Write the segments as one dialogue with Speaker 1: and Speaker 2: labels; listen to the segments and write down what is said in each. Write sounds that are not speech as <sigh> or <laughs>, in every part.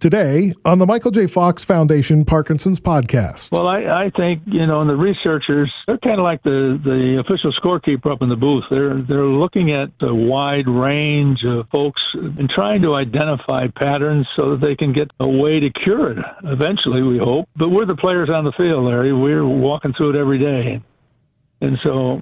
Speaker 1: Today on the Michael J. Fox Foundation Parkinson's podcast.
Speaker 2: Well, I, I think you know, and the researchers they're kind of like the the official scorekeeper up in the booth. They're they're looking at a wide range of folks and trying to identify patterns so that they can get a way to cure it. Eventually, we hope. But we're the players on the field, Larry. We're walking through it every day. And so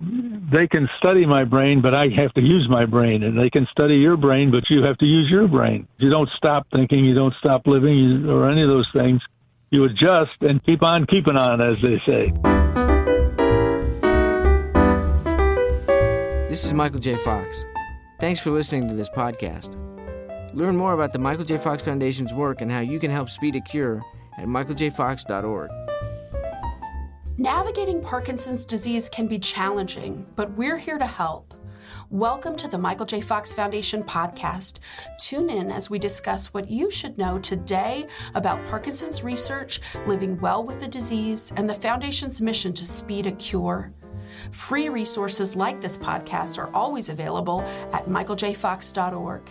Speaker 2: they can study my brain, but I have to use my brain. And they can study your brain, but you have to use your brain. You don't stop thinking, you don't stop living, or any of those things. You adjust and keep on keeping on, as they say.
Speaker 3: This is Michael J. Fox. Thanks for listening to this podcast. Learn more about the Michael J. Fox Foundation's work and how you can help speed a cure at michaeljfox.org.
Speaker 4: Navigating Parkinson's disease can be challenging, but we're here to help. Welcome to the Michael J. Fox Foundation podcast. Tune in as we discuss what you should know today about Parkinson's research, living well with the disease, and the Foundation's mission to speed a cure. Free resources like this podcast are always available at michaeljfox.org.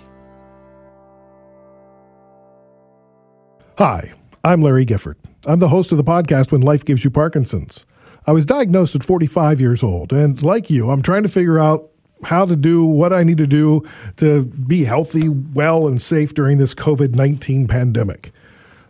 Speaker 1: Hi, I'm Larry Gifford. I'm the host of the podcast When Life Gives You Parkinson's. I was diagnosed at 45 years old, and like you, I'm trying to figure out how to do what I need to do to be healthy, well, and safe during this COVID 19 pandemic.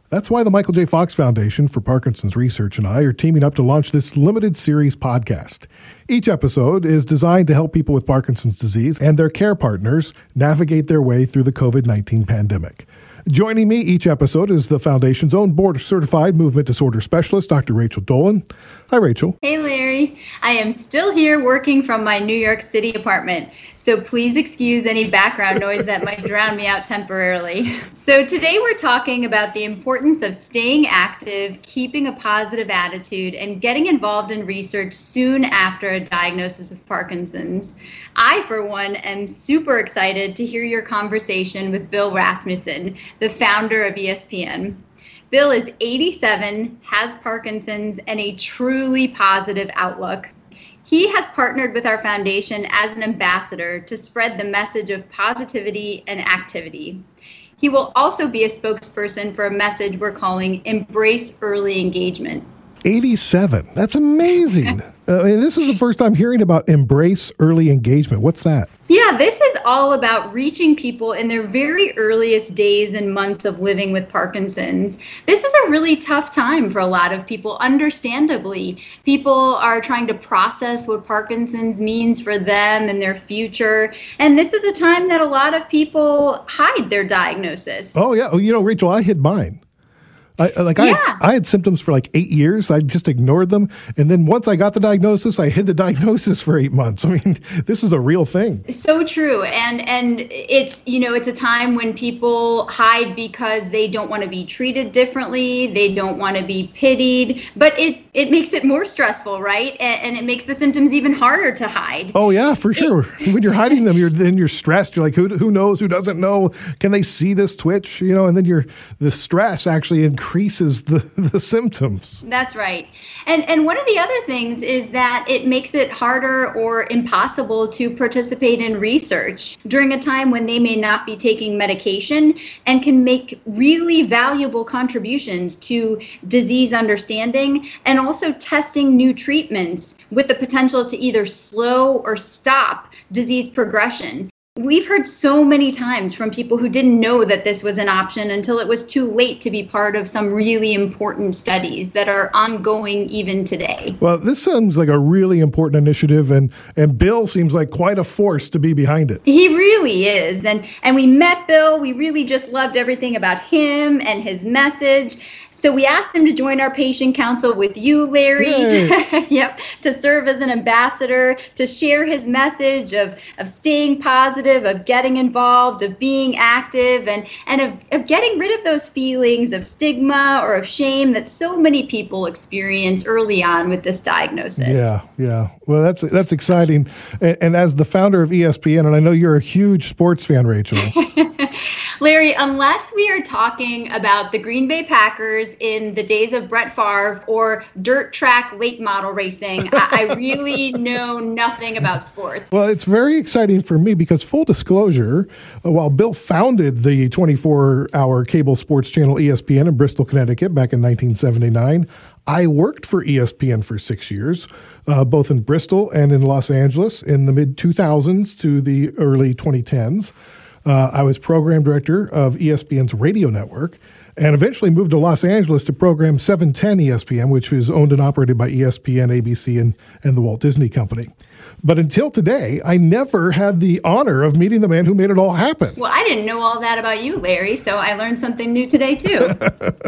Speaker 1: That's why the Michael J. Fox Foundation for Parkinson's Research and I are teaming up to launch this limited series podcast. Each episode is designed to help people with Parkinson's disease and their care partners navigate their way through the COVID 19 pandemic. Joining me each episode is the Foundation's own board certified movement disorder specialist, Dr. Rachel Dolhun. Hi, Rachel.
Speaker 5: Hey, Larry. I am still here working from my New York City apartment, so please excuse any background noise that might drown me out temporarily. So, today we're talking about the importance of staying active, keeping a positive attitude, and getting involved in research soon after a diagnosis of Parkinson's. I, for one, am super excited to hear your conversation with Bill Rasmussen, the founder of ESPN. Bill is 87, has Parkinson's, and a truly positive outlook. He has partnered with our foundation as an ambassador to spread the message of positivity and activity. He will also be a spokesperson for a message we're calling Embrace Early Engagement.
Speaker 1: 87. That's amazing. <laughs> uh, this is the first time hearing about embrace early engagement. What's that?
Speaker 5: Yeah, this is all about reaching people in their very earliest days and months of living with Parkinson's. This is a really tough time for a lot of people, understandably. People are trying to process what Parkinson's means for them and their future. And this is a time that a lot of people hide their diagnosis.
Speaker 1: Oh, yeah. Oh, you know, Rachel, I hid mine. I, like
Speaker 5: yeah.
Speaker 1: I, I had symptoms for like eight years. I just ignored them, and then once I got the diagnosis, I hid the <laughs> diagnosis for eight months. I mean, <laughs> this is a real thing.
Speaker 5: So true, and and it's you know it's a time when people hide because they don't want to be treated differently, they don't want to be pitied, but it it makes it more stressful, right? And, and it makes the symptoms even harder to hide.
Speaker 1: Oh yeah, for sure. <laughs> When you're hiding them, you're then you're stressed. You're like, who who knows? Who doesn't know? Can they see this twitch? You know, and then you're the stress actually increases increases the, <laughs> the symptoms.
Speaker 5: That's right. And and one of the other things is that it makes it harder or impossible to participate in research during a time when they may not be taking medication and can make really valuable contributions to disease understanding and also testing new treatments with the potential to either slow or stop disease progression. We've heard so many times from people who didn't know that this was an option until it was too late to be part of some really important studies that are ongoing even today.
Speaker 1: Well, this sounds like a really important initiative and and Bill seems like quite a force to be behind it.
Speaker 5: He really is. And and we met Bill, we really just loved everything about him and his message. So we asked him to join our patient council with you, Larry. <laughs> yep, to serve as an ambassador, to share his message of, of staying positive, of getting involved, of being active, and, and of, of getting rid of those feelings of stigma or of shame that so many people experience early on with this diagnosis.
Speaker 1: Yeah, yeah. Well, that's that's exciting. And, and as the founder of ESPN, and I know you're a huge sports fan, Rachel. <laughs>
Speaker 5: Larry, unless we are talking about the Green Bay Packers in the days of Brett Favre or dirt track late model racing, I, I really <laughs> know nothing about sports.
Speaker 1: Well, it's very exciting for me because, full disclosure, uh, while Bill founded the 24 hour cable sports channel ESPN in Bristol, Connecticut back in 1979, I worked for ESPN for six years, uh, both in Bristol and in Los Angeles in the mid 2000s to the early 2010s. Uh, I was program director of ESPN's radio network and eventually moved to Los Angeles to program 710 ESPN, which is owned and operated by ESPN, ABC, and, and the Walt Disney Company. But until today, I never had the honor of meeting the man who made it all happen.
Speaker 5: Well, I didn't know all that about you, Larry, so I learned something new today, too.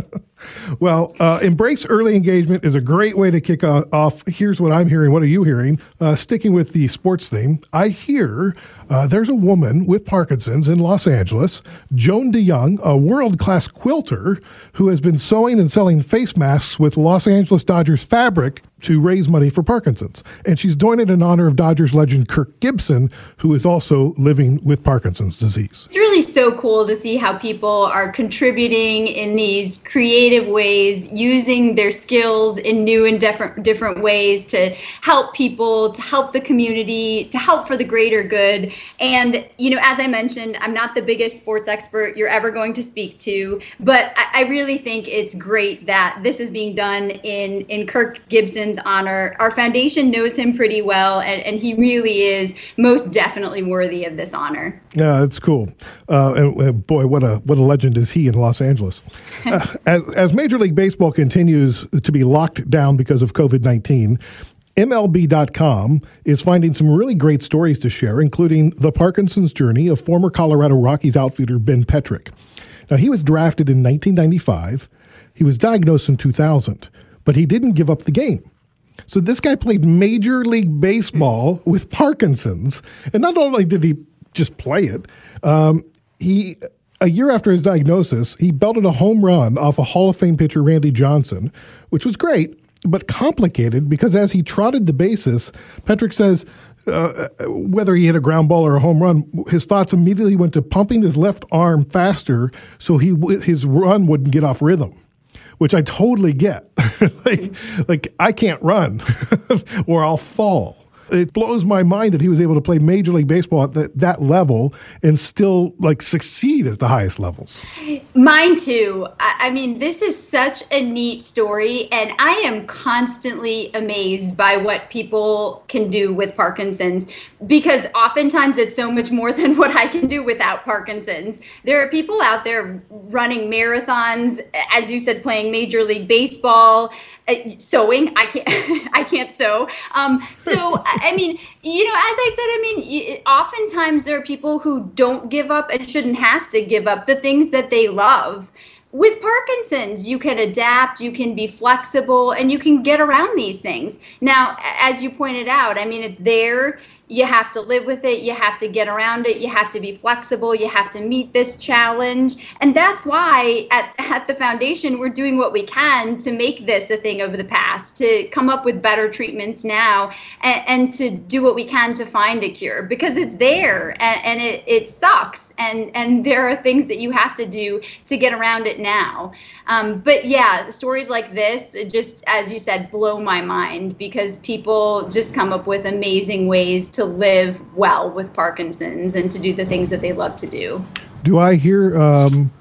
Speaker 5: <laughs>
Speaker 1: well, uh, embrace early engagement is a great way to kick off. Here's what I'm hearing. What are you hearing? Uh, sticking with the sports theme, I hear uh, there's a woman with Parkinson's in Los Angeles, Joan DeYoung, a world class quilter who has been sewing and selling face masks with Los Angeles Dodgers fabric to raise money for Parkinson's. And she's doing it in honor of Dodgers legend Kirk Gibson, who is also living with Parkinson's disease.
Speaker 5: It's really so cool to see how people are contributing in these creative ways, using their skills in new and different different ways to help people, to help the community, to help for the greater good. And you know, as I mentioned, I'm not the biggest sports expert you're ever going to speak to, but I, I really think it's great that this is being done in in Kirk Gibson's honor. Our foundation knows him pretty well, and, and he really is most definitely worthy of this honor.
Speaker 1: Yeah, that's cool. Uh, and, and, boy, what a what a legend is he in Los Angeles. <laughs> uh, as, as Major League Baseball continues to be locked down because of COVID nineteen. MLB.com is finding some really great stories to share, including the Parkinson's journey of former Colorado Rockies outfielder Ben Petrick. Now, he was drafted in 1995. He was diagnosed in 2000, but he didn't give up the game. So this guy played Major League Baseball with Parkinson's, and not only did he just play it, um, he a year after his diagnosis, he belted a home run off a Hall of Fame pitcher Randy Johnson, which was great, but complicated because as he trotted the bases, Petrick says. Uh, whether he hit a ground ball or a home run, his thoughts immediately went to pumping his left arm faster so he his run wouldn't get off rhythm which I totally get. <laughs> like, like I can't run <laughs> or I'll fall it blows my mind that he was able to play Major League Baseball at the, that level and still like succeed at the highest levels.
Speaker 5: Mine too. I, I mean, this is such a neat story, and I am constantly amazed by what people can do with Parkinson's because oftentimes it's so much more <laughs> than what I can do without Parkinson's. There are people out there running marathons, as you said, playing Major League Baseball, uh, sewing. I can't. <laughs> I can't sew. Um, so. <laughs> I mean, you know, as I said, I mean, oftentimes there are people who don't give up and shouldn't have to give up the things that they love. With Parkinson's, you can adapt, you can be flexible, and you can get around these things. Now, as you pointed out, I mean, it's there you have to live with it. You have to get around it. You have to be flexible. You have to meet this challenge. And that's why at, <laughs> at the foundation we're doing what we can to make this a thing of the past to come up with better treatments now and, and to do what we can to find a cure because it's there and, and it, it sucks. And and <laughs> there are things that you have to do to get around it now. Um, but yeah stories like this just as you said blow my mind because people just come up with amazing ways to live well with Parkinson's and to do the things that they love to do.
Speaker 1: Do I hear um,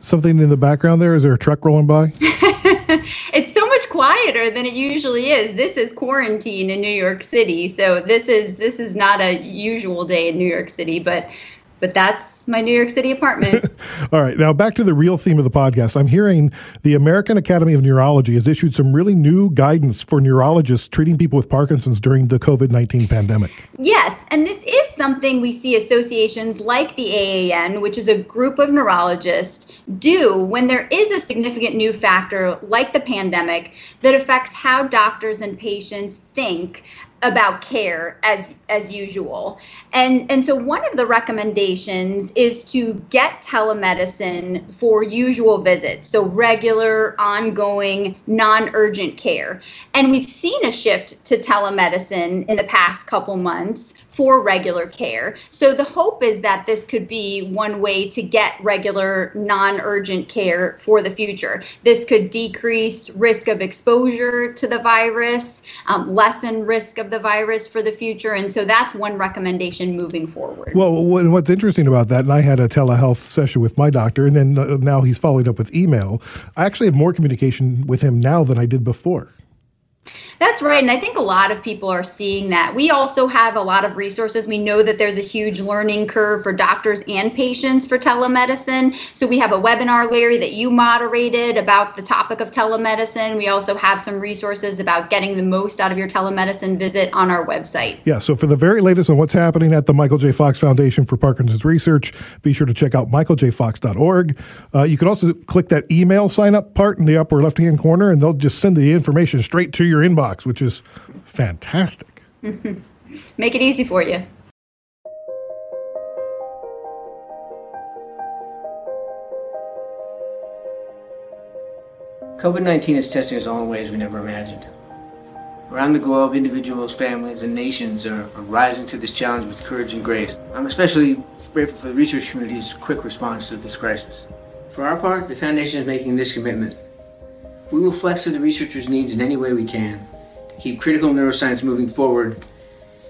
Speaker 1: something in the background there? Is there a truck rolling by? <laughs>
Speaker 5: it's so much quieter than it usually is. This is quarantine in New York City, so this is this is not a usual day in New York City, but but that's my New York City apartment. <laughs>
Speaker 1: All right. Now back to the real theme of the podcast. I'm hearing the American Academy of Neurology has issued some really new guidance for neurologists treating people with Parkinson's during the COVID 19 pandemic.
Speaker 5: Yes. And this is something we see associations like the AAN, which is a group of neurologists, do when there is a significant new factor like the pandemic that affects how doctors and patients think about care as as usual and and so one of the recommendations is to get telemedicine for usual visits so regular ongoing non-urgent care and we've seen a shift to telemedicine in the past couple months for regular care. So the hope is that this could be one way to get regular non urgent care for the future. This could decrease risk of exposure to the virus, um, lessen risk of the virus for the future. And so that's one recommendation moving forward.
Speaker 1: Well, what's interesting about that, and I had a telehealth session with my doctor, and then uh, now he's followed up with email. I actually have more communication with him now than I did before.
Speaker 5: That's right. And I think a lot of people are seeing that. We also have a lot of resources. We know that there's a huge learning curve for doctors and patients for telemedicine. So we have a webinar, Larry, that you moderated about the topic of telemedicine. We also have some resources about getting the most out of your telemedicine visit on our website.
Speaker 1: Yeah. So for the very latest on what's happening at the Michael J. Fox Foundation for Parkinson's Research, be sure to check out michaeljfox.org. Uh, you can also click that email sign up part in the upper left hand corner, and they'll just send the information straight to your inbox which is fantastic. <laughs>
Speaker 5: Make it easy for you.
Speaker 3: COVID 19 is testing us all in ways we never imagined. Around the globe, individuals, families, and nations are, are, rising to this challenge with courage and grace. I'm especially grateful for the research community's quick response to this crisis. For our part, the Foundation is making this commitment. We will flex to the researchers' needs in any way we can to keep critical neuroscience moving forward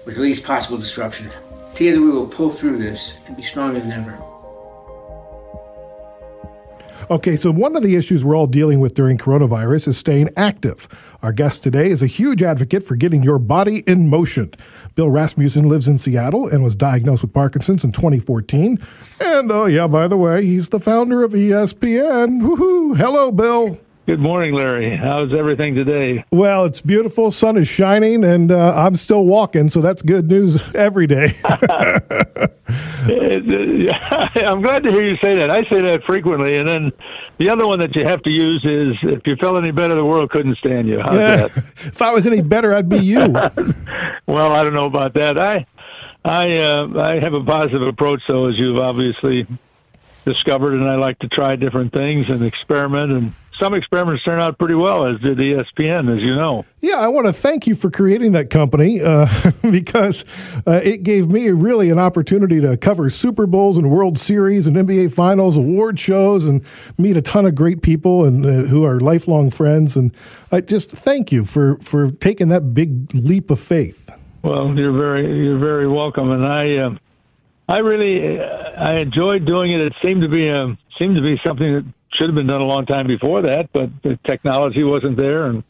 Speaker 3: with the least possible disruption. Together we will pull through this and be stronger than ever.
Speaker 1: Okay, so one of the issues we're all dealing with during coronavirus is staying active. Our guest today is a huge advocate for getting your body in motion. Bill Rasmussen lives in Seattle and was diagnosed with Parkinson's in 2014. And oh, yeah, by the way, he's the founder of ESPN. Woohoo! Hello, Bill.
Speaker 2: Good morning, Larry. How's everything today?
Speaker 1: Well, it's beautiful. Sun is shining, and uh, I'm still walking, so that's good news <laughs> every day. <laughs> <laughs>
Speaker 2: I'm glad to hear you say that. I say that frequently, and then the other one that you have to use is if you felt any better, the world couldn't stand you. How's yeah. that?
Speaker 1: if I was any better, I'd be you.
Speaker 2: well, I don't know about that. I, I, uh, I have a positive approach, though, as you've obviously discovered, and I like to try different things and experiment and some experiments turn out pretty well, as did ESPN, as you know.
Speaker 1: Yeah, I want to thank you for creating that company uh, <laughs> because uh, it gave me really an opportunity to cover Super Bowls and World Series and NBA Finals, award shows, and meet a ton of great people and uh, who are lifelong friends. And I just thank you for for taking that big leap of faith.
Speaker 2: Well, you're very you're very welcome, and I. Uh, I really, I enjoyed doing it. It seemed to be a seemed to be something that should have been done a long time before that, but the technology wasn't there. And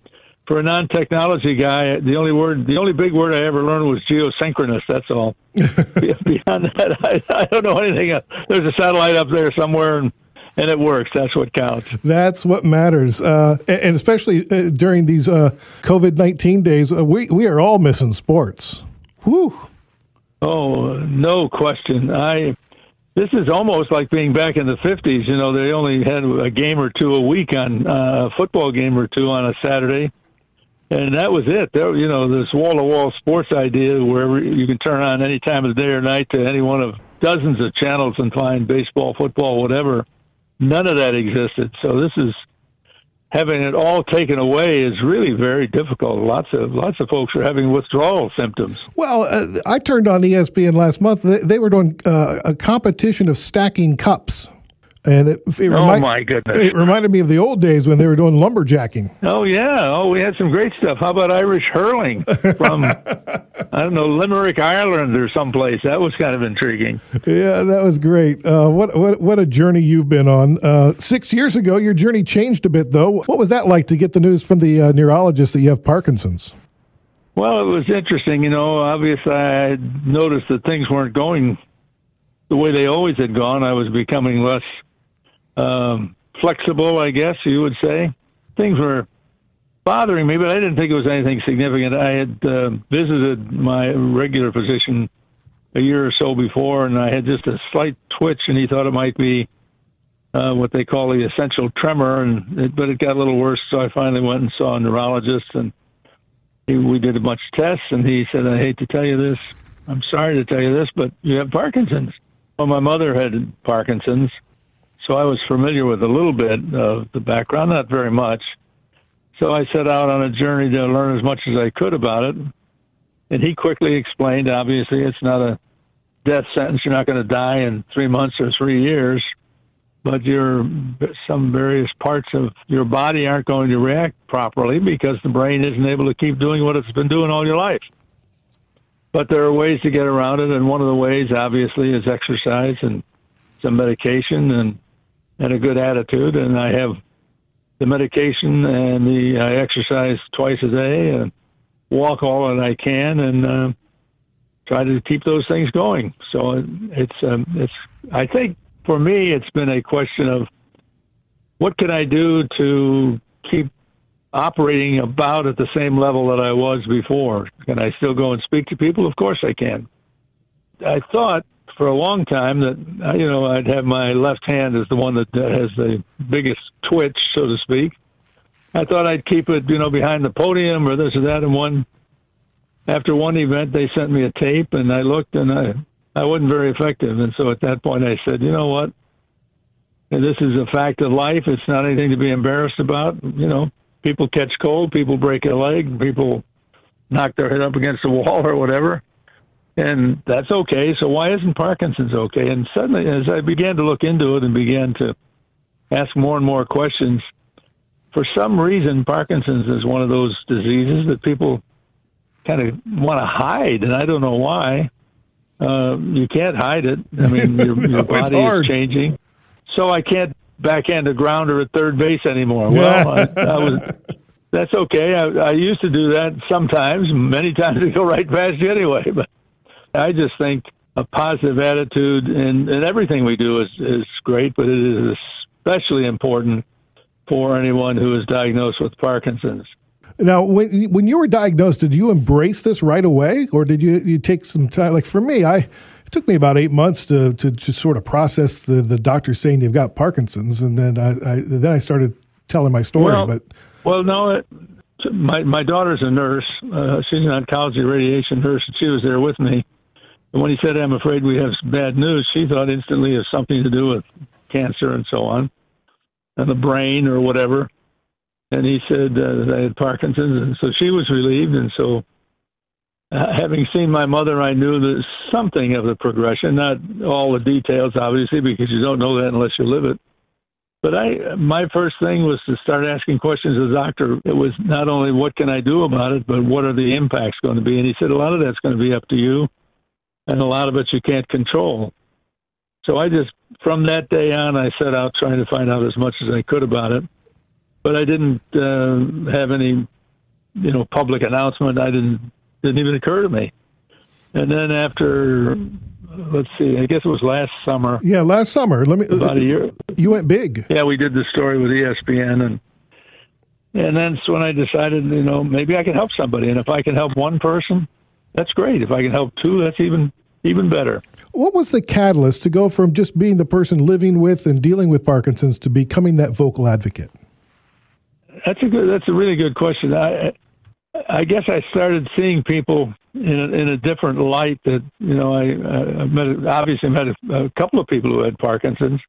Speaker 2: for a non-technology guy, the only word, the only big word I ever learned was geosynchronous. That's all. <laughs> Beyond that, I, I don't know anything. Else. There's a satellite up there somewhere, and and it works. That's what counts.
Speaker 1: That's what matters, uh, and especially uh, during these uh, COVID nineteen days, uh, we we are all missing sports. Whew.
Speaker 2: Oh, no question. I this is almost like being back in the 50s. You know, they only had a game or two a week on uh, a football game or two on a Saturday. And that was it. There, you know, this wall-to-wall sports idea where you can turn on any time of the day or night to any one of dozens of channels and find baseball, football, whatever. None of that existed. So this is having it all taken away is really very difficult. Lots of lots of folks are having withdrawal symptoms.
Speaker 1: Well, uh, I turned on ESPN last month. They, they were doing uh, a competition of stacking cups. And it, it
Speaker 2: oh remind, my goodness!
Speaker 1: It reminded me of the old days when they were doing lumberjacking.
Speaker 2: Oh yeah! Oh, we had some great stuff. How about Irish hurling from <laughs> I don't know Limerick, Ireland, or someplace? That was kind of intriguing.
Speaker 1: Yeah, that was great. Uh, what what what a journey you've been on. Uh, six years ago, your journey changed a bit, though. What was that like to get the news from the uh, neurologist that you have Parkinson's?
Speaker 2: Well, it was interesting. You know, obviously, I noticed that things weren't going the way they always had gone. I was becoming less um, flexible, I guess you would say. Things were bothering me, but I didn't think it was anything significant. I had uh, visited my regular physician a year or so before, and I had just a slight twitch, and he thought it might be uh, what they call the essential tremor, and it, but it got a little worse. So I finally went and saw a neurologist, and he, we did a bunch of tests, and he said, "I hate to tell you this. I'm sorry to tell you this, but you have Parkinson's." Well, my mother had Parkinson's, so I was familiar with a little bit of the background, not very much. So I set out on a journey to learn as much as I could about it. And he quickly explained, obviously, it's not a death sentence. You're not going to die in three months or three years, but your some various parts of your body aren't going to react properly because the brain isn't able to keep doing what it's been doing all your life. But there are ways to get around it, and one of the ways, obviously, is exercise and some medication and and a good attitude. And I have the medication and the I exercise twice a day and walk all that I can and uh, try to keep those things going. So it's um, it's I think for me it's been a question of what can I do to keep operating about at the same level that I was before. Can I still go and speak to people? Of course I can. I thought for a long time that uh, you know I'd have my left hand as the one that, has the biggest twitch, so to speak. I thought I'd keep it, you know, behind the podium or this or that. And one after one event, they sent me a tape, and I looked, and I I wasn't very effective. And so at that point, I said, you know what? And this is a fact of life. It's not anything to be embarrassed about. You know, people catch cold, people break a leg, people knock their head up against the wall <laughs> or whatever and that's okay. So why isn't Parkinson's okay? And suddenly, as I began to look into it and began to ask more and more questions, for some reason, Parkinson's is one of those diseases that people kind of want to hide, and I don't know why. Uh, you can't hide it. I mean, your, <laughs> your body is changing, so I can't backhand a grounder at third base anymore. Well, I, I was. That's okay. I, I used to do that sometimes. Many <laughs> times it go right past you anyway, but I just think a positive attitude in, in everything we do is, is great, but it is especially important for anyone who is diagnosed with Parkinson's.
Speaker 1: Now, when when you were diagnosed, did you embrace this right away, or did you you take some time? Like for me, I it took me about eight months to to just sort of process the the doctor saying you've got Parkinson's, and then I, I then I started telling my story.
Speaker 2: Well,
Speaker 1: but
Speaker 2: well, no, it, my my daughter's a nurse. Uh, she's an oncology radiation nurse, and she was there with me. And when he said, I'm afraid we have bad news, she thought instantly of something to do with cancer and so on, and the brain or whatever. And he said uh, that I had Parkinson's. And so she was relieved. And so, uh, having seen my mother, I knew that something of the progression, not all the details, obviously, because you don't know that unless you live it. But I, my first thing was to start asking questions to the doctor. It was not only what can I do about it, but what are the impacts going to be? And he said, a lot of that's going to be up to you and a lot of it you can't control. So I just, from that day on, I set out trying to find out as much as I could about it. But I didn't uh, have any, you know, public announcement. I didn't didn't even occur to me. And then after, let's see, I guess it was last summer.
Speaker 1: Yeah, last summer. Let me
Speaker 2: about a year.
Speaker 1: You went big.
Speaker 2: Yeah, we did the story with ESPN, and and then when I decided, you know, maybe I can help somebody, and if I can help one person, that's great. If I can help two, that's even even better.
Speaker 1: What was the catalyst to go from just being the person living with and dealing with Parkinson's to becoming that vocal advocate?
Speaker 2: That's a good. That's a really good question. I, I guess I started seeing people in a, in a different light. That you know, I, I met obviously met a, a couple of people who had Parkinson's,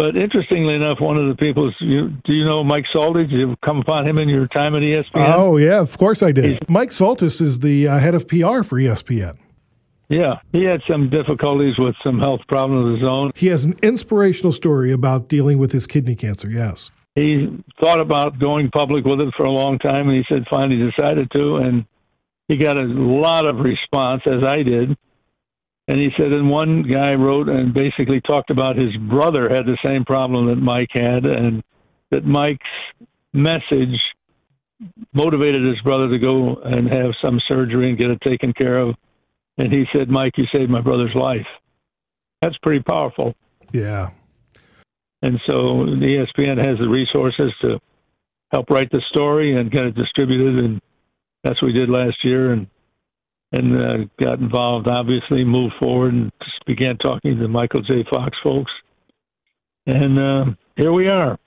Speaker 2: but interestingly enough, one of the people, you, do you know Mike Soltys? You've come upon him in your time at ESPN?
Speaker 1: Oh, yeah, of course I did. He's, Mike Soltys is the uh, head of PR for ESPN.
Speaker 2: Yeah, he had some difficulties with some health problems of his own.
Speaker 1: He has an inspirational story about dealing with his kidney cancer, yes.
Speaker 2: He thought about going public with it for a long time, and he said finally decided to, and he got a lot of response, as I did. And he said, and one guy wrote and basically talked about his brother had the same problem that Mike had, and that Mike's message motivated his brother to go and have some surgery and get it taken care of. And he said, Mike, you saved my brother's life. That's pretty powerful.
Speaker 1: Yeah.
Speaker 2: And so the ESPN has the resources to help write the story and get it distributed. And that's what we did last year. And and uh, got involved. Obviously, moved forward and just began talking to Michael J. Fox folks, and uh, here we are.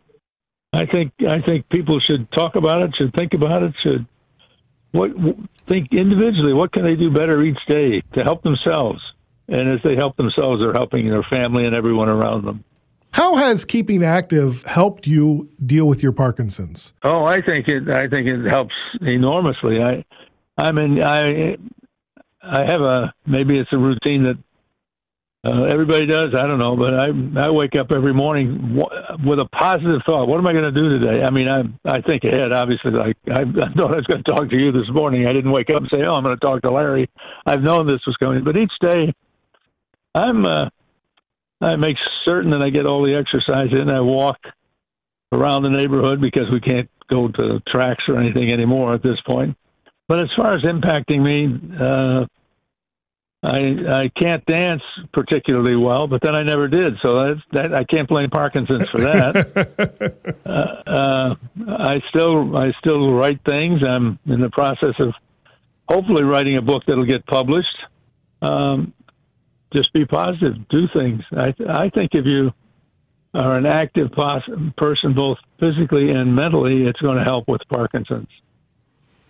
Speaker 2: I think I think people should talk about it, should think about it, should what think individually, what can they do better each day to help themselves? And as they help themselves, they're helping their family and everyone around them.
Speaker 1: How has keeping active helped you deal with your Parkinson's?
Speaker 2: Oh, I think it. I think it helps enormously. I, I mean, I, I have a maybe it's a routine that uh, everybody does. I don't know, but I I wake up every morning w- with a positive thought. What am I going to do today? I mean, I I think ahead. Obviously, like I, I <laughs> thought I was going to talk to you this morning. I didn't wake up and say, "Oh, I'm going to talk to Larry." I've known this was coming, but each day, I'm. Uh, I make certain that I get all the exercise in. I walk around the neighborhood because we can't go to tracks or anything anymore at this point. But as far as impacting me, uh, I I can't dance particularly well, but then I never did, so that's, that I can't blame Parkinson's for that. <laughs> uh, uh, I still I still write things. I'm in the process of hopefully writing a book that'll get published. Um, just be positive, do things. I I think if you are an active pos- person, both physically and mentally, it's going to help with Parkinson's.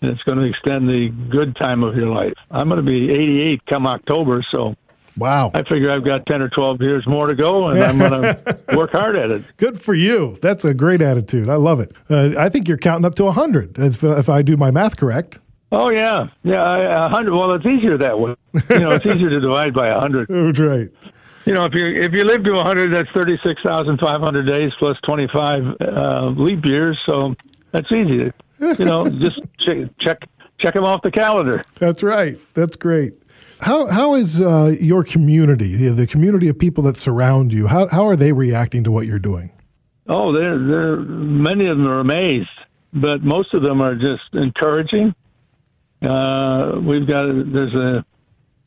Speaker 2: And it's going to extend the good time of your life. I'm going to be 88 come October, so
Speaker 1: wow,
Speaker 2: I figure I've got 10 or 12 years more to go, and I'm going <laughs> to work hard at it.
Speaker 1: Good for you. That's a great attitude. I love it. Uh, I think you're counting up to 100, if, if I do my math correct.
Speaker 2: Oh yeah, yeah, a hundred. Well, it's easier that way. You know, it's easier to divide by hundred. <laughs>
Speaker 1: That's right.
Speaker 2: You know, if you if you live to hundred, that's thirty six thousand five hundred days plus twenty five uh, leap years. So that's easy. You know, just check check check them off the calendar.
Speaker 1: That's right. That's great. How how is uh, your community, the community of people that surround you? How how are they reacting to what you're doing?
Speaker 2: Oh, they're they're many of them are amazed, but most of them are just encouraging uh, we've got there's a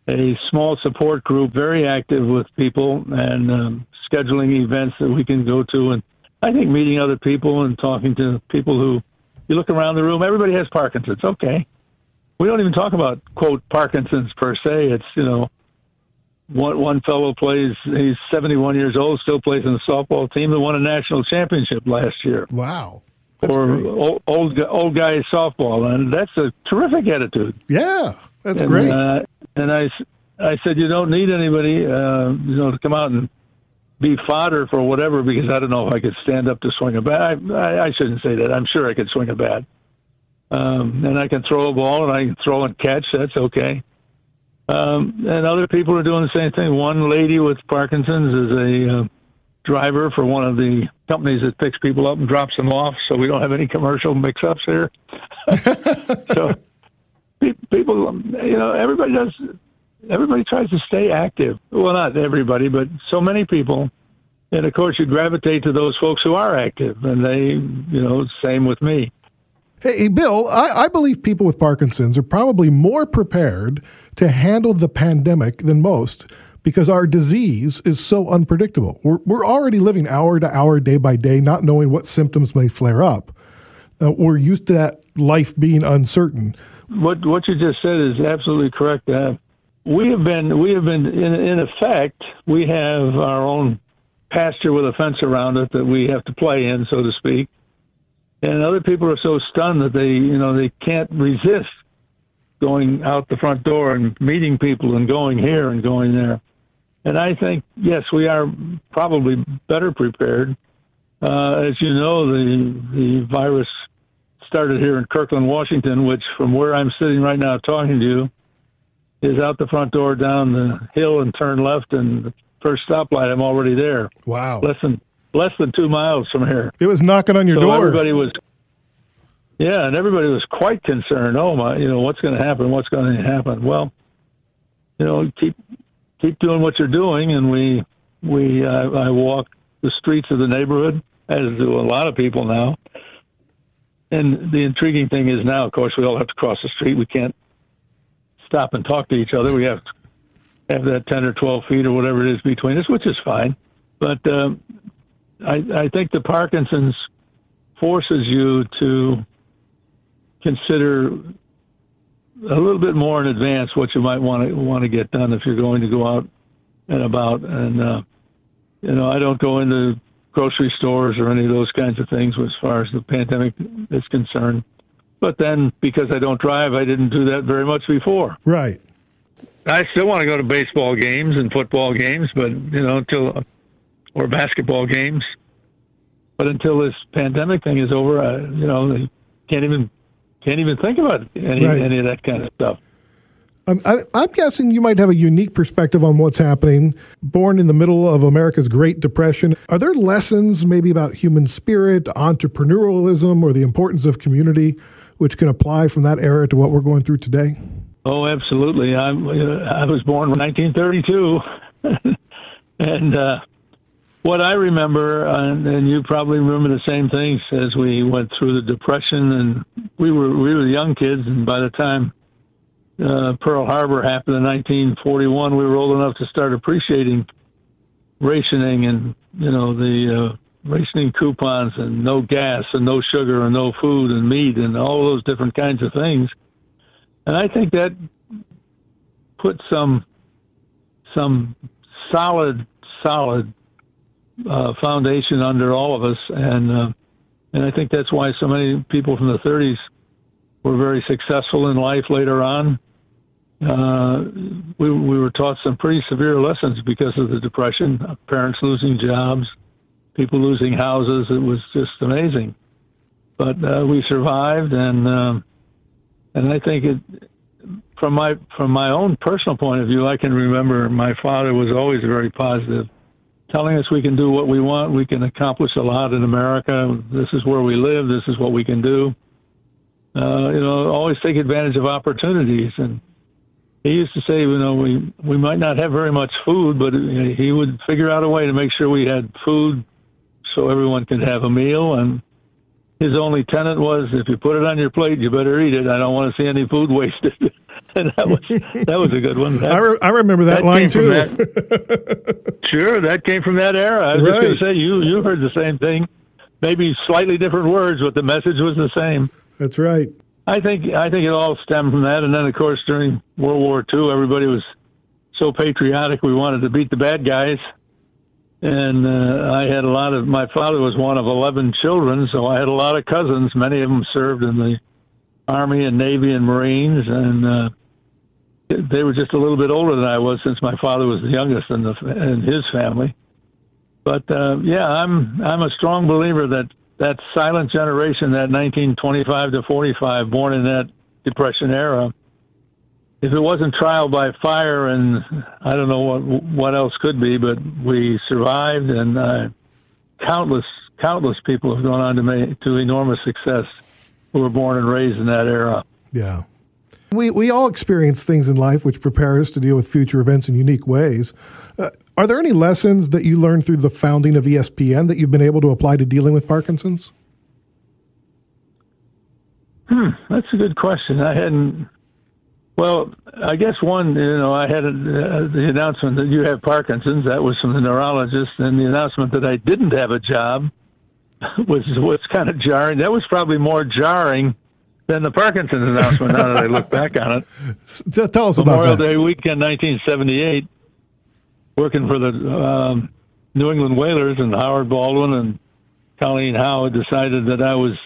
Speaker 2: a small support group, very active with people and um, scheduling events that we can go to, and I think meeting other people and talking to people who you look around the room. Everybody has Parkinson's. Okay, we don't even talk about quote Parkinson's per se. It's you know one one fellow plays. He's 71 years old, still plays in the softball team that won a national championship last year.
Speaker 1: Wow
Speaker 2: or old, old old guy softball, and that's a terrific attitude.
Speaker 1: Yeah, that's
Speaker 2: and,
Speaker 1: great.
Speaker 2: Uh, and I, I said you don't need anybody, uh, you know, to come out and be fodder for whatever because I don't know if I could stand up to swing a bat. I, I, I shouldn't say that. I'm sure I could swing a bat, um, and I can throw a ball and I can throw and catch. That's okay. Um, and other people are doing the same thing. One lady with Parkinson's is a uh, driver for one of the companies that picks people up and drops them off, so we don't have any commercial mix-ups here. <laughs> so people, you know, everybody does. Everybody tries to stay active. Well, not everybody, but so many people. And of course, you gravitate to those folks who are active, and they, you know, same with me.
Speaker 1: Hey, Bill, I, I, believe people with Parkinson's are probably more prepared to handle the pandemic than most because our disease is so unpredictable. We're, we're already living hour to hour, day by day, not knowing what symptoms may flare up. Uh, we're used to that life being uncertain.
Speaker 2: What what you just said is absolutely correct. Uh, we have been we have been in, in effect we have our own pasture with a fence around it that we have to play in, so to speak. And other people are so stunned that they you know they can't resist going out the front door and meeting people and going here and going there. And I think, yes, we are probably better prepared. Uh, as you know, the, the virus started here in Kirkland, Washington, which from where I'm sitting right now talking to you is out the front door down the hill and turn left and the first stoplight I'm already there.
Speaker 1: Wow.
Speaker 2: Less than less than two miles from here.
Speaker 1: It was knocking on your
Speaker 2: so
Speaker 1: door.
Speaker 2: Everybody was Yeah, and everybody was quite concerned. Oh my you know, what's gonna happen? What's gonna happen? Well, you know, keep keep doing what you're doing. And we we uh, I walk the streets of the neighborhood, as do a lot of people now. And the intriguing thing is now, of course, we all have to cross the street. We can't stop and talk to each other. We have have that 10 or 12 feet or whatever it is between us, which is fine. But um, I, I think the Parkinson's forces you to consider a little bit more in advance what you might want to want to get done if you're going to go out and about. And uh, you know, I don't go into grocery stores or any of those kinds of things as far as the pandemic is concerned. But then, because I don't drive, I didn't do that very much before.
Speaker 1: Right.
Speaker 2: I still want to go to baseball games and football games, but you know, until or basketball games. But until this pandemic thing is over, I, you know, I can't even can't even think about any
Speaker 1: Right.
Speaker 2: any of that kind of stuff.
Speaker 1: I'm, I, I'm guessing you might have a unique perspective on what's happening. Born in the middle of America's Great Depression, are there lessons maybe about human spirit, entrepreneurialism, or the importance of community, which can apply from that era to what we're going through today?
Speaker 2: Oh, absolutely. I'm. Uh, I was born in 1932, <laughs> and uh, what I remember, uh, and you probably remember the same things as we went through the depression, and we were we were young kids, and by the time uh, Pearl Harbor happened in 1941, we were old enough to start appreciating rationing and you know the uh, rationing coupons and no gas and no sugar and no food and meat and all those different kinds of things. And I think that put some some solid solid uh, foundation under all of us, and uh, and I think that's why so many people from the 30s were very successful in life later on. Uh, we we were taught some pretty severe lessons because of the depression, parents losing jobs, people losing houses. It was just amazing, but uh, we survived, and um, and I think it from my from my own personal point of view, I can remember my father was always very positive, telling us we can do what we want, we can accomplish a lot in America. This is where we live. This is what we can do. Uh, you know, always take advantage of opportunities. And he used to say, you know, we we might not have very much food, but he would figure out a way to make sure we had food, so everyone could have a meal. And his only tenet was, if you put it on your plate, you better eat it. I don't want to see any food <laughs> wasted. <laughs> and that was that was a good one. That,
Speaker 1: I, re- I remember that,
Speaker 2: that
Speaker 1: line too.
Speaker 2: that- <laughs> sure, that came from that era. I was just going to say you you heard the same thing, maybe slightly different words, but the message was the same.
Speaker 1: That's right.
Speaker 2: I think I think it all stemmed from that, and then of course during World War II, everybody was so patriotic. We wanted to beat the bad guys, and uh, I had a lot of. My father was one of eleven children, so I had a lot of cousins. Many of them served in the Army and Navy and Marines, and uh, they were just a little bit older than I was, since my father was the youngest in the in his family. But uh, yeah, I'm I'm a strong believer that that silent generation, that 1925 to 45, born in that Depression era, if it wasn't trial by fire, and I don't know what what else could be, but we survived, and uh, countless countless people have gone on to make to enormous success who were born and raised in that era.
Speaker 1: Yeah. We, we all experience things in life which prepare us to deal with future events in unique ways. Uh, are there any lessons that you learned through the founding of ESPN that you've been able to apply to dealing with Parkinson's?
Speaker 2: That's a good question. I hadn't. Well, I guess one, you know, I had a, uh, the announcement that you have Parkinson's. That was from the neurologist, and the announcement that I didn't have a job <laughs> was was kind of jarring. That was probably more jarring than the Parkinson's announcement. now that I look back on it, <laughs>
Speaker 1: tell us about
Speaker 2: Memorial. Day weekend, 1978, working for the um, New England Whalers, and Howard Baldwin and Colleen Howe decided that I was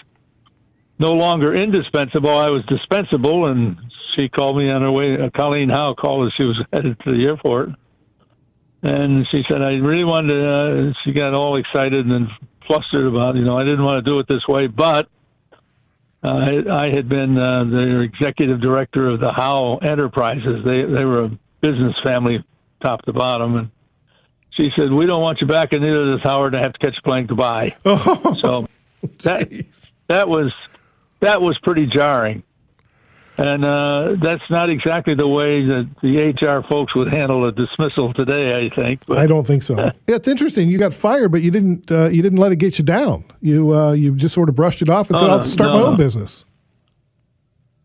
Speaker 2: no longer indispensable. I was dispensable, and she called me on her way. Uh, Colleen Howe called as she was <laughs> headed to the airport, and she said I really wanted to. Uh, she got all excited and flustered about, you know, I didn't want to do it this way, but uh, I, I had been uh, the executive director of the Howe Enterprises. They they were a business family, top to bottom, and she said, "We don't want you back, and neither does Howard. I have to catch a plane to buy." <laughs>
Speaker 1: Oh,
Speaker 2: So that that was that was pretty jarring, and uh, that's not exactly the way that the HR folks would handle a dismissal today. I think. But
Speaker 1: I don't think so. Yeah, <laughs> it's interesting. You got fired, but you didn't. Uh, you didn't let it get you down. You uh, you just sort of brushed it off and said,
Speaker 2: Oh,
Speaker 1: "I'll start my
Speaker 2: no.
Speaker 1: own business."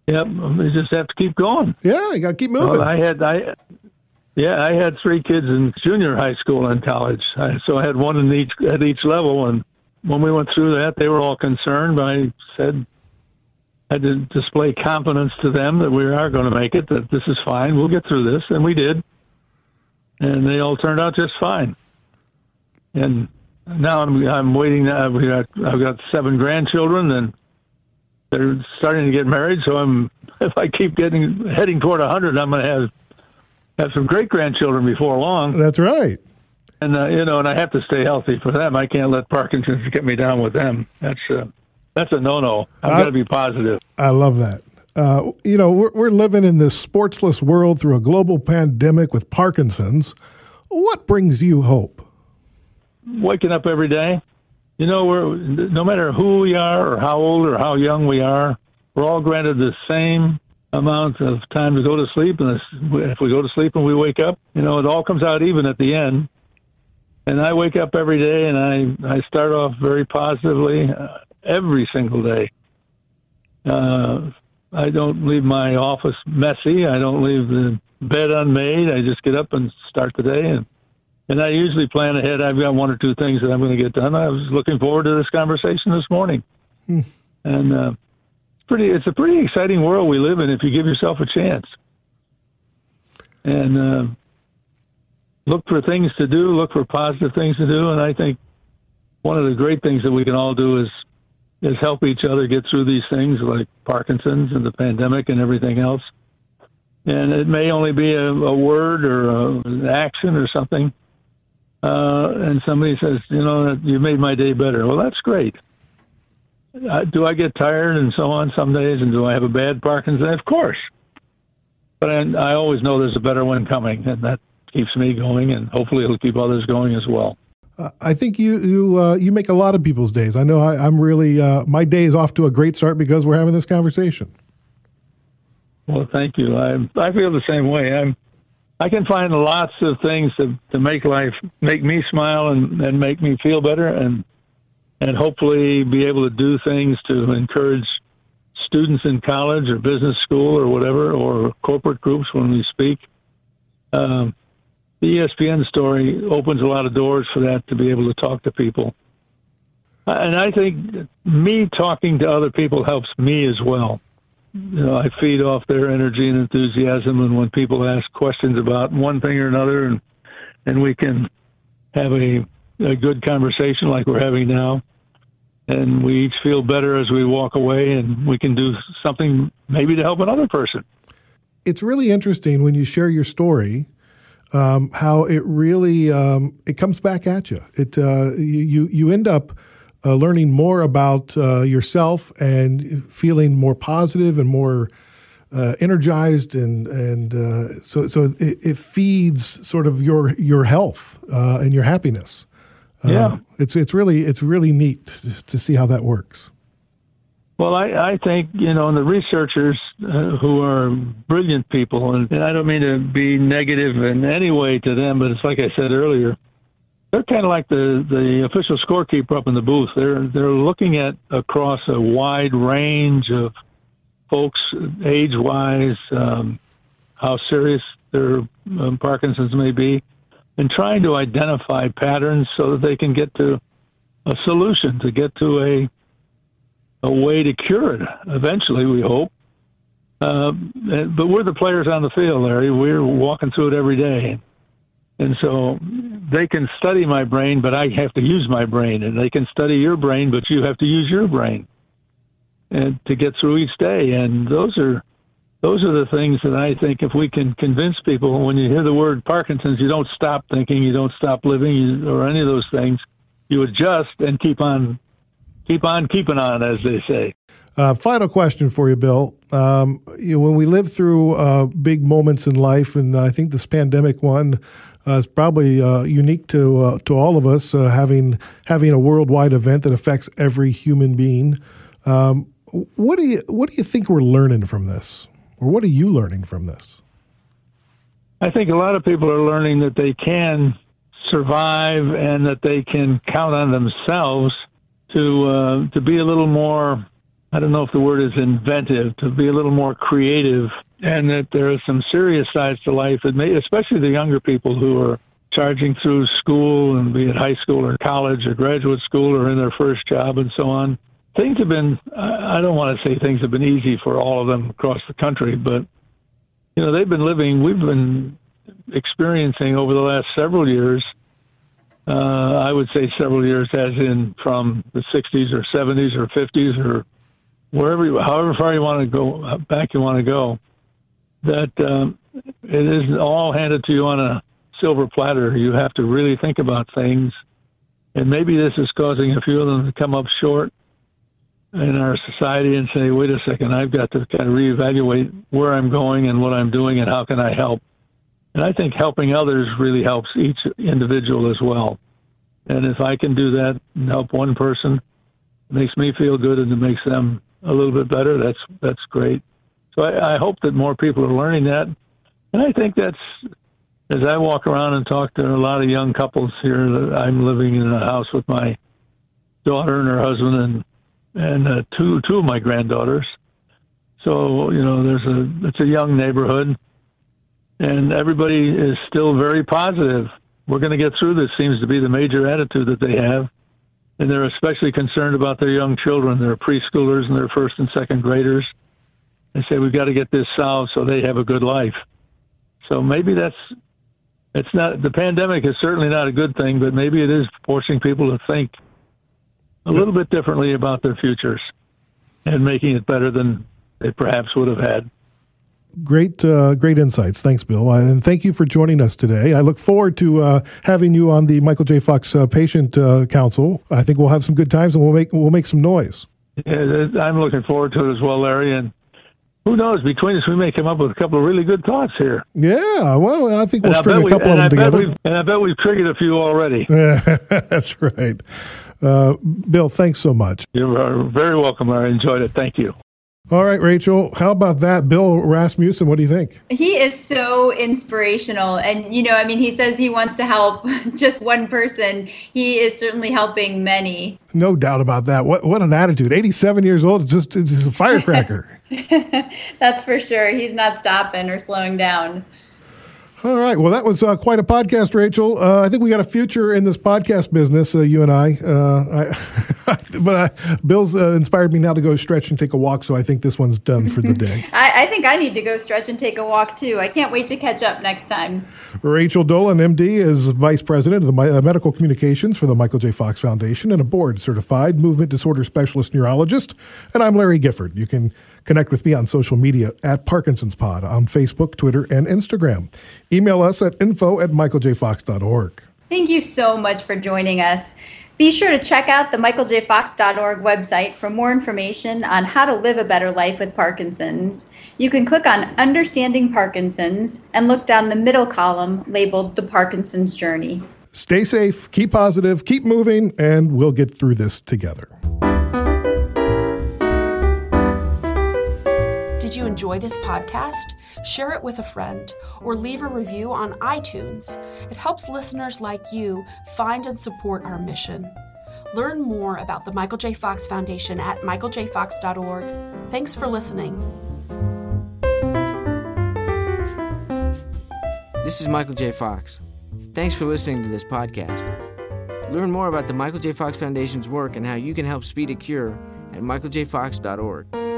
Speaker 2: Yep, we just have to keep going.
Speaker 1: Yeah, you got to keep moving.
Speaker 2: Well, I had I, yeah, I had three kids in junior high school and college, I, so I had one in each at each level. And when we went through that, they were all concerned. But I said had to display confidence to them that we are going to make it. That this is fine. We'll get through this, and we did. And they all turned out just fine. And now I'm I'm waiting. I've got I've got seven grandchildren, and they're starting to get married. So I'm <laughs> if I keep getting heading toward 100, I'm going to have have some great grandchildren before long.
Speaker 1: That's right.
Speaker 2: And uh, you know, and I have to stay healthy for them. I can't let Parkinson's get me down with them. That's uh, that's a no no. I've got to be positive.
Speaker 1: I love that. Uh, you know, we're, we're living in this sportsless world through a global pandemic with Parkinson's. What brings you hope?
Speaker 2: Waking up every day. You know, we're no matter who we are or how old or how young we are, we're all granted the same amount of time to go to sleep. And if we go to sleep and we wake up, you know, it all comes out even at the end. And I wake up every day and I, I start off very positively uh, every single day. Uh, I don't leave my office messy. I don't leave the bed unmade. I just get up and start the day, and and I usually plan ahead. I've got one or two things that I'm going to get done. I was looking forward to this conversation this morning, hmm. and uh, it's pretty. It's a pretty exciting world we live in if you give yourself a chance. And uh, look for things to do. Look for positive things to do, and I think one of the great things that we can all do is is help each other get through these things like Parkinson's and the pandemic and everything else. And it may only be a, a word or a, an action or something. Uh, and somebody says, you know, you made my day better. Well, that's great. Uh, do I get tired and so on some days? And do I have a bad Parkinson's? Of course. But I, I always know there's a better one coming, and that keeps me going, and hopefully it'll keep others going as well.
Speaker 1: I think you you uh, you make a lot of people's days. I know I, am really uh, my day is off to a great start because we're having this conversation.
Speaker 2: Well, thank you. I I feel the same way. I'm I can find lots of things to to make life make me smile and and make me feel better and and hopefully be able to do things to encourage students in college or business school or whatever or corporate groups when we speak. Um, the ESPN story opens a lot of doors for that to be able to talk to people. And I think me talking to other people helps me as well. You know, I feed off their energy and enthusiasm, and when people ask questions about one thing or another, and and we can have a a good conversation like we're having now, and we each feel better as we walk away, and we can do something maybe to help another person.
Speaker 1: It's really interesting when you share your story um, how it really um, it comes back at you. It uh, you you end up uh, learning more about uh, yourself and feeling more positive and more uh, energized and and uh, so so it, it, feeds sort of your your health uh, and your happiness.
Speaker 2: yeah,
Speaker 1: it's it's really it's really neat to see how that works.
Speaker 2: Well, I, I think, you know, and the researchers uh, who are brilliant people, and, and I don't mean to be negative in any way to them, but it's like I said earlier, they're kind of like the, the official scorekeeper up in the booth. They're, they're looking at across a wide range of folks, age wise, um, how serious their um, Parkinson's may be, and trying to identify patterns so that they can get to a solution, to get to a a way to cure it eventually, we hope. Uh, but we're the players on the field, Larry. We're walking through it every day. And so they can study my brain, but I have to use my brain. And they can study your brain, but you have to use your brain and to get through each day. And those are those are the things that I think if we can convince people when you hear the word Parkinson's, you don't stop thinking, you don't stop living, or any of those things. You adjust and keep on keep on keeping on, as they say.
Speaker 1: Uh, final question for you, Bill. Um, you know, when we live through uh, big moments in life, and I think this pandemic one uh, is probably uh, unique to uh, to all of us, uh, having having a worldwide event that affects every human being. Um, what do you what do you think we're learning from this, or what are you learning from this?
Speaker 2: I think a lot of people are learning that they can survive and that they can count on themselves to uh, to be a little more. I don't know if the word is inventive. To be a little more creative, and that there are some serious sides to life that may, especially the younger people who are charging through school and be it high school or college or graduate school or in their first job and so on. Things have been. I don't want to say things have been easy for all of them across the country, but you know they've been living. We've been experiencing over the last several years uh, I would say several years, as in from the 60s or 70s or 50s or wherever, you, however far you want to go, back you want to go, that um, it isn't all handed to you on a silver platter. You have to really think about things, and maybe this is causing a few of them to come up short in our society and say, "Wait a second, I've got to kind of reevaluate where I'm going and what I'm doing, and how can I help." And I think helping others really helps each individual as well. And if I can do that and help one person, it makes me feel good and it makes them a little bit better. That's that's great. So I, I hope that more people are learning that. And I think that's as I walk around and talk to a lot of young couples here. I'm living in a house with my daughter and her husband and and uh, two two of my granddaughters. So you know, there's a it's a young neighborhood, and everybody is still very positive. We're going to get through this. Seems to be the major attitude that they have, and they're especially concerned about their young children. They're preschoolers and they're first and second graders. They say we've got to get this solved so they have a good life. So maybe that's it's not the pandemic is certainly not a good thing, but maybe it is forcing people to think a little bit differently about their futures and making it better than they perhaps would have had.
Speaker 1: Great, uh, great insights. Thanks, Bill, uh, and thank you for joining us today. I look forward to uh, having you on the Michael J. Fox uh, Patient uh, Council. I think we'll have some good times, and we'll make we'll make some noise.
Speaker 2: Yeah, I'm looking forward to it as well, Larry. And who knows? Between us, we may come up with a couple of really good thoughts here.
Speaker 1: Yeah, well, I think we'll string a couple of them together.
Speaker 2: And I bet we've triggered a few already. <laughs>
Speaker 1: That's right. Uh, Bill, thanks so much.
Speaker 2: You're very welcome. I enjoyed it. Thank you.
Speaker 1: All right, Rachel, how about that? Bill Rasmussen, what do you think?
Speaker 5: He is so inspirational. And, you know, I mean, he says he wants to help <laughs> just one person. He is certainly helping many.
Speaker 1: No doubt about that. What, what an attitude. 87 years old, just, just a firecracker. <laughs>
Speaker 5: That's for sure. He's not stopping or slowing down.
Speaker 1: All right. Well, that was uh, quite a podcast, Rachel. Uh, I think we got a future in this podcast business, uh, you and I. Uh, I <laughs> but I, Bill's uh, inspired me now to go stretch and take a walk, so I think this one's done for the <laughs> day.
Speaker 5: I, I, think I need to go stretch and take a walk too. I can't wait to catch up next time.
Speaker 1: Rachel Dolhun, MD, is Vice President of the uh, Medical Communications for the Michael J. Fox Foundation and a board certified movement disorder specialist neurologist. And I'm Larry Gifford. You can Connect with me on social media at Parkinson's Pod on Facebook, Twitter, and Instagram. Email us at info at michaeljfox.org.
Speaker 5: Thank you so much for joining us. Be sure to check out the michaeljfox.org website for more information on how to live a better life with Parkinson's. You can click on Understanding Parkinson's and look down the middle column labeled The Parkinson's Journey.
Speaker 1: Stay safe, keep positive, keep moving, and we'll get through this together.
Speaker 4: You enjoy this podcast? Share it with a friend or leave a review on iTunes. It helps listeners like you find and support our mission. Learn more about the Michael J. Fox Foundation at michaeljfox.org. Thanks for listening.
Speaker 3: This is Michael J. Fox. Thanks for listening to this podcast. Learn more about the Michael J. Fox Foundation's work and how you can help speed a cure at michaeljfox.org.